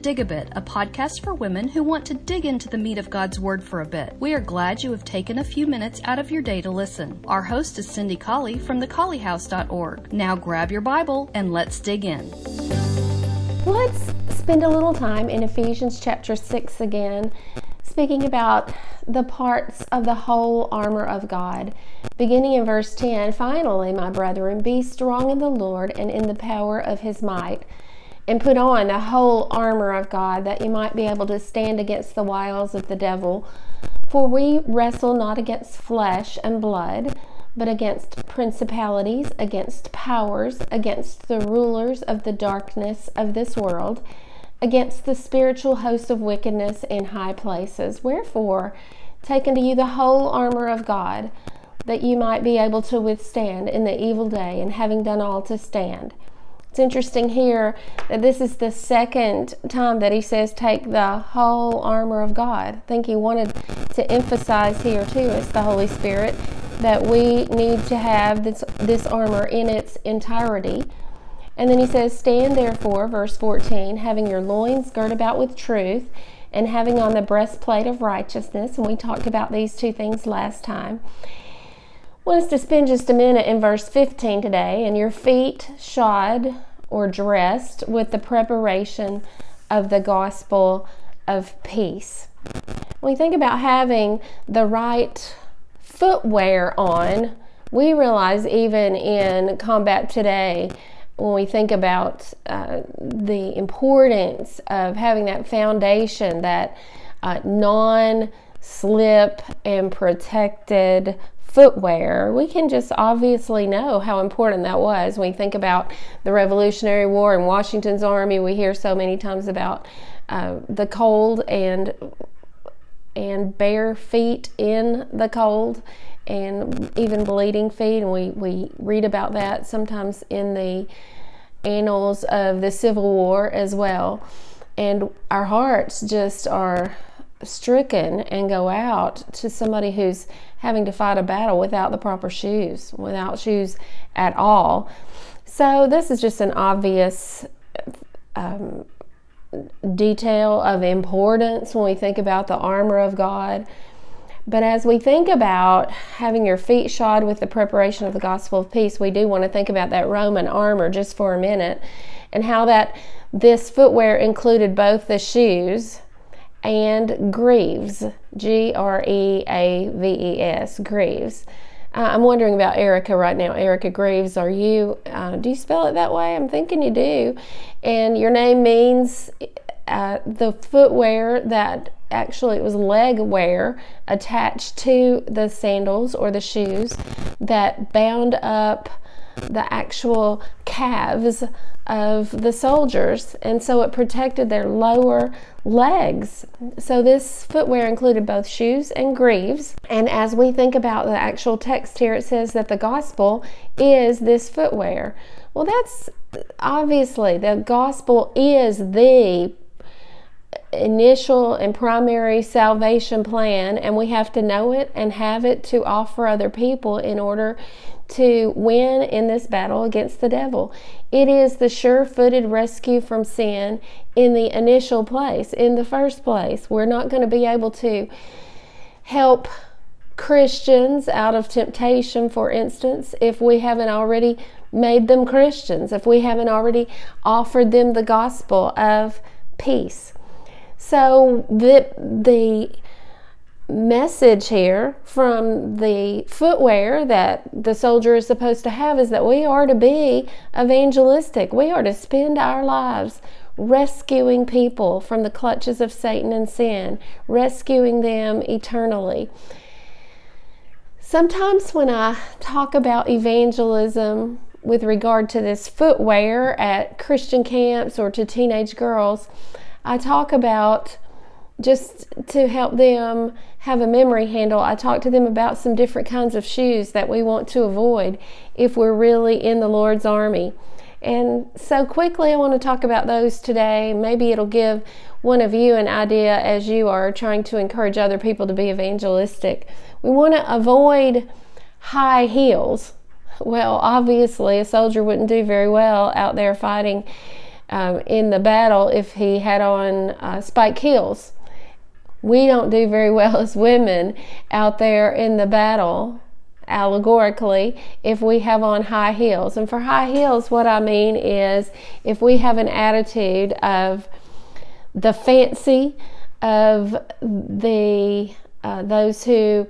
Dig a Bit, a podcast for women who want to dig into the meat of God's Word for a bit. We are glad you have taken a few minutes out of your day to listen. Our host is Cindy Colley from thecolleyhouse.org. Now grab your Bible and let's dig in. Let's spend a little time in Ephesians chapter 6 again, speaking about the parts of the whole armor of God. Beginning in verse 10 Finally, my brethren, be strong in the Lord and in the power of his might, and put on the whole armor of God, that you might be able to stand against the wiles of the devil. For we wrestle not against flesh and blood, but against principalities, against powers, against the rulers of the darkness of this world, against the spiritual host of wickedness in high places. Wherefore, take unto you the whole armor of God, that you might be able to withstand in the evil day, and having done all to stand. It's interesting here that this is the second time that he says, Take the whole armor of God. I think he wanted to emphasize here, too, it's the Holy Spirit, that we need to have this, this armor in its entirety. And then he says, Stand therefore, verse 14, having your loins girt about with truth, and having on the breastplate of righteousness. And we talked about these two things last time want us to spend just a minute in verse 15 today, and your feet shod or dressed with the preparation of the gospel of peace. When we think about having the right footwear on, we realize even in combat today, when we think about uh, the importance of having that foundation, that uh, non slip and protected footwear, we can just obviously know how important that was. When we think about the Revolutionary War and Washington's Army, we hear so many times about uh, the cold and and bare feet in the cold and even bleeding feet and we, we read about that sometimes in the annals of the civil war as well and our hearts just are stricken and go out to somebody who's having to fight a battle without the proper shoes, without shoes at all. So, this is just an obvious um, detail of importance when we think about the armor of God. But as we think about having your feet shod with the preparation of the gospel of peace, we do want to think about that Roman armor just for a minute and how that this footwear included both the shoes and Greaves, G R E A V E S, Greaves. Uh, I'm wondering about Erica right now. Erica Greaves, are you, uh, do you spell it that way? I'm thinking you do. And your name means uh, the footwear that actually it was leg wear attached to the sandals or the shoes that bound up the actual calves of the soldiers, and so it protected their lower legs. So, this footwear included both shoes and greaves. And as we think about the actual text here, it says that the gospel is this footwear. Well, that's obviously the gospel is the initial and primary salvation plan, and we have to know it and have it to offer other people in order to win in this battle against the devil. It is the sure footed rescue from sin in the initial place, in the first place. We're not going to be able to help Christians out of temptation, for instance, if we haven't already made them Christians, if we haven't already offered them the gospel of peace. So the the message here from the footwear that the soldier is supposed to have is that we are to be evangelistic. We are to spend our lives rescuing people from the clutches of Satan and sin, rescuing them eternally. Sometimes when I talk about evangelism with regard to this footwear at Christian camps or to teenage girls, I talk about just to help them have a memory handle, I talked to them about some different kinds of shoes that we want to avoid if we're really in the Lord's army. And so, quickly, I want to talk about those today. Maybe it'll give one of you an idea as you are trying to encourage other people to be evangelistic. We want to avoid high heels. Well, obviously, a soldier wouldn't do very well out there fighting um, in the battle if he had on uh, spike heels. We don't do very well as women out there in the battle, allegorically, if we have on high heels. And for high heels, what I mean is if we have an attitude of the fancy of the uh, those who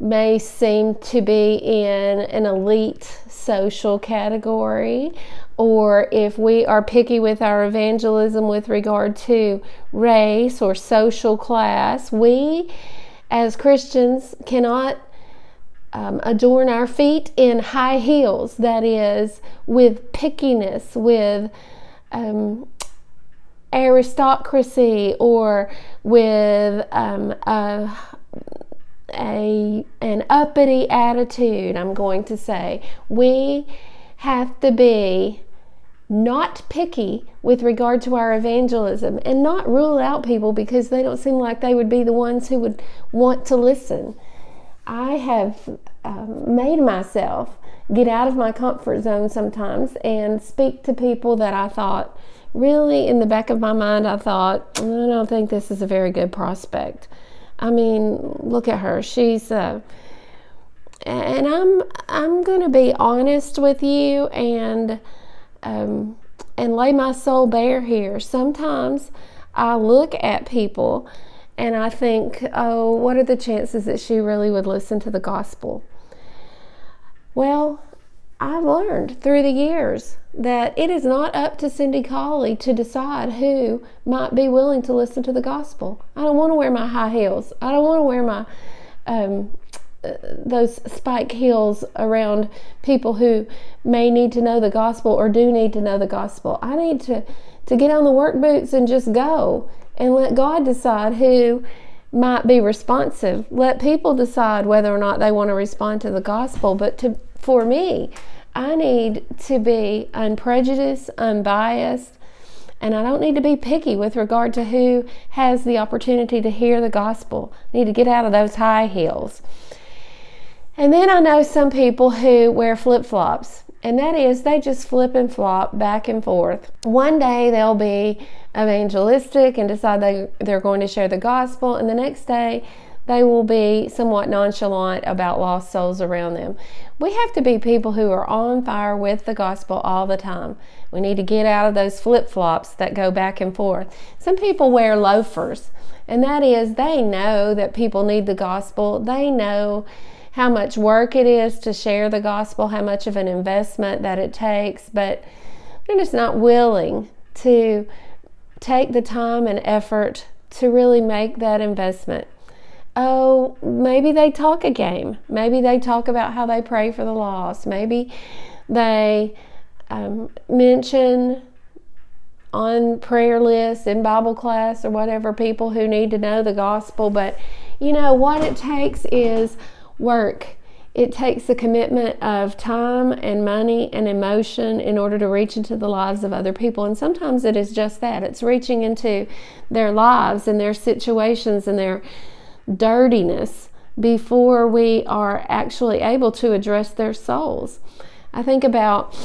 may seem to be in an elite social category, or if we are picky with our evangelism with regard to race or social class, we as Christians cannot um, adorn our feet in high heels, that is, with pickiness, with um, aristocracy, or with um, a a an uppity attitude, I'm going to say. We have to be not picky with regard to our evangelism and not rule out people because they don't seem like they would be the ones who would want to listen. I have um, made myself get out of my comfort zone sometimes and speak to people that I thought really in the back of my mind I thought I don't think this is a very good prospect. I mean, look at her. She's uh, and I'm I'm to be honest with you and um, and lay my soul bare here. Sometimes I look at people and I think, oh, what are the chances that she really would listen to the gospel? Well, I've learned through the years that it is not up to Cindy Colley to decide who might be willing to listen to the gospel. I don't want to wear my high heels. I don't want to wear my um, those spike heels around people who may need to know the gospel or do need to know the gospel. I need to to get on the work boots and just go and let God decide who might be responsive. Let people decide whether or not they want to respond to the gospel, but to for me, I need to be unprejudiced, unbiased, and I don't need to be picky with regard to who has the opportunity to hear the gospel. I need to get out of those high heels. And then I know some people who wear flip flops, and that is they just flip and flop back and forth. One day they'll be evangelistic and decide they, they're going to share the gospel, and the next day they will be somewhat nonchalant about lost souls around them. We have to be people who are on fire with the gospel all the time. We need to get out of those flip flops that go back and forth. Some people wear loafers, and that is they know that people need the gospel. They know how much work it is to share the gospel, how much of an investment that it takes, but they're just not willing to take the time and effort to really make that investment oh, maybe they talk a game. Maybe they talk about how they pray for the lost. Maybe they um, mention on prayer lists in Bible class or whatever people who need to know the gospel. But you know, what it takes is work. It takes a commitment of time and money and emotion in order to reach into the lives of other people. And sometimes it is just that it's reaching into their lives and their situations and their dirtiness before we are actually able to address their souls. I think about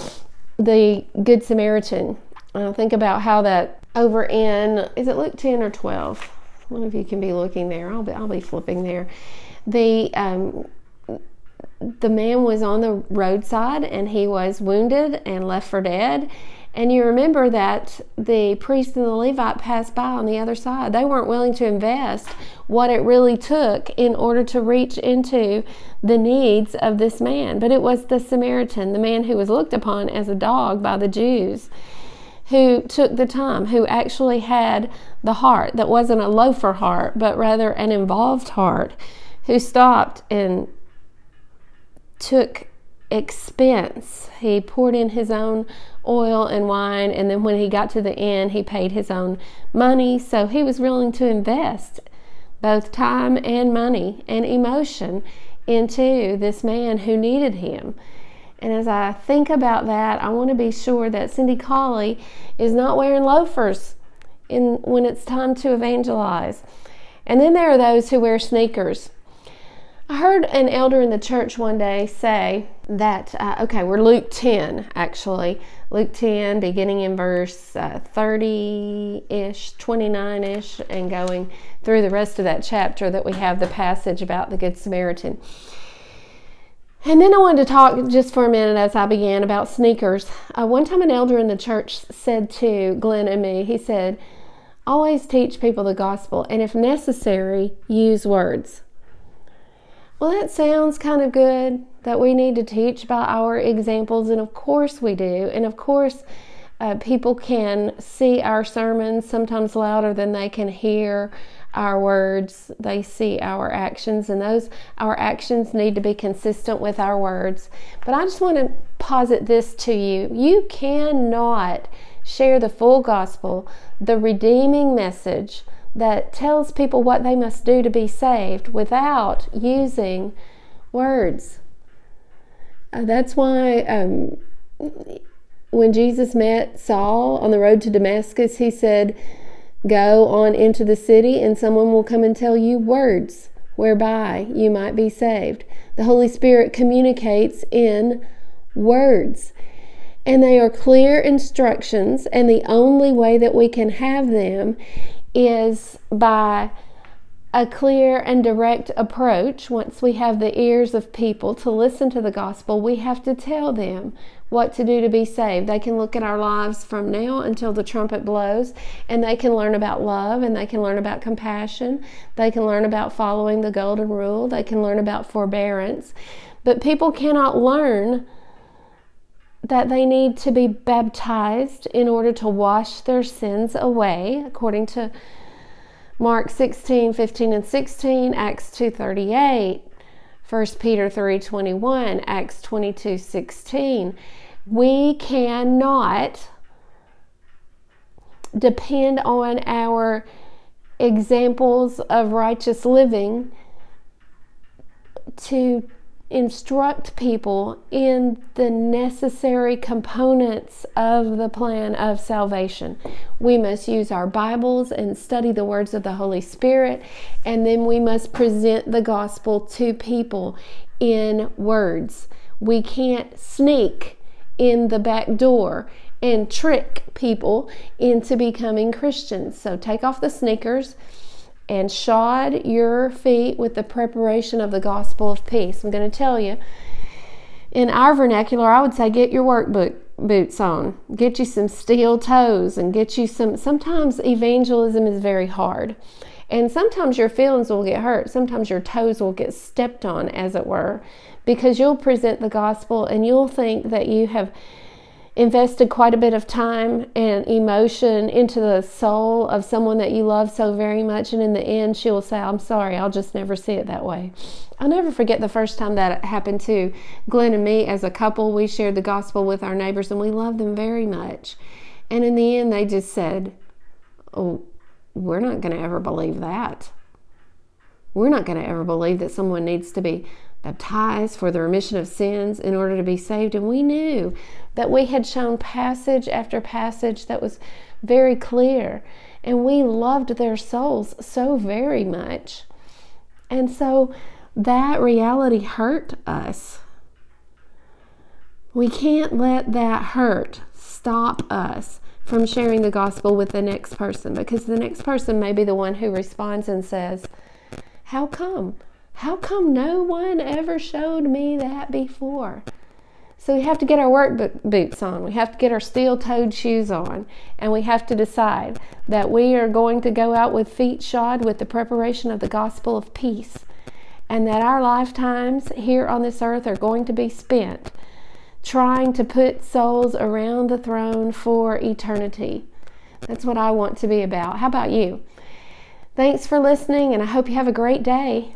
the Good Samaritan. I think about how that over in is it Luke 10 or 12? One of you can be looking there. I'll be I'll be flipping there. The um, the man was on the roadside and he was wounded and left for dead and you remember that the priest and the Levite passed by on the other side. They weren't willing to invest what it really took in order to reach into the needs of this man. But it was the Samaritan, the man who was looked upon as a dog by the Jews, who took the time, who actually had the heart that wasn't a loafer heart, but rather an involved heart, who stopped and took expense. He poured in his own oil and wine, and then when he got to the end, he paid his own money. So he was willing to invest both time and money and emotion into this man who needed him. And as I think about that, I want to be sure that Cindy Colley is not wearing loafers in, when it's time to evangelize. And then there are those who wear sneakers. I heard an elder in the church one day say that, uh, okay, we're Luke 10 actually. Luke 10, beginning in verse 30 uh, ish, 29 ish, and going through the rest of that chapter that we have the passage about the Good Samaritan. And then I wanted to talk just for a minute as I began about sneakers. Uh, one time, an elder in the church said to Glenn and me, he said, Always teach people the gospel, and if necessary, use words. Well, that sounds kind of good that we need to teach by our examples, and of course we do. And of course, uh, people can see our sermons sometimes louder than they can hear our words. They see our actions, and those our actions need to be consistent with our words. But I just want to posit this to you: you cannot share the full gospel, the redeeming message that tells people what they must do to be saved without using words. Uh, that's why um, when Jesus met Saul on the road to Damascus, he said, Go on into the city, and someone will come and tell you words whereby you might be saved. The Holy Spirit communicates in words and they are clear instructions, and the only way that we can have them is by a clear and direct approach. Once we have the ears of people to listen to the gospel, we have to tell them what to do to be saved. They can look at our lives from now until the trumpet blows, and they can learn about love, and they can learn about compassion. They can learn about following the golden rule. They can learn about forbearance. But people cannot learn that they need to be baptized in order to wash their sins away, according to Mark 16, 15, and 16, Acts 2.38, 1 Peter 3.21, Acts 22, 16. We cannot depend on our examples of righteous living to instruct people in the necessary components of the plan of salvation. We must use our Bibles and study the words of the Holy Spirit, and then we must present the gospel to people in words. We can't sneak in the back door and trick people into becoming Christians. So take off the sneakers and shod your feet with the preparation of the gospel of peace. I'm going to tell you, in our vernacular, I would say get your work boot, boots on, get you some steel toes, and get you some. Sometimes evangelism is very hard. And sometimes your feelings will get hurt. Sometimes your toes will get stepped on, as it were, because you'll present the gospel and you'll think that you have invested quite a bit of time and emotion into the soul of someone that you love so very much, and in the end, she will say, I'm sorry, I'll just never see it that way. I'll never forget the first time that happened to Glenn and me as a couple. We shared the gospel with our neighbors and we loved them very much. And in the end, they just said, Oh, we're not going to ever believe that. We're not going to ever believe that someone needs to be baptized for the remission of sins in order to be saved. And we knew that we had shown passage after passage that was very clear. And we loved their souls so very much. And so that reality hurt us. We can't let that hurt stop us from sharing the gospel with the next person because the next person may be the one who responds and says, How come? How come no one ever showed me that before? So we have to get our work boots on. We have to get our steel toed shoes on. And we have to decide that we are going to go out with feet shod with the preparation of the gospel of peace. And that our lifetimes here on this earth are going to be spent trying to put souls around the throne for eternity. That's what I want to be about. How about you? Thanks for listening, and I hope you have a great day.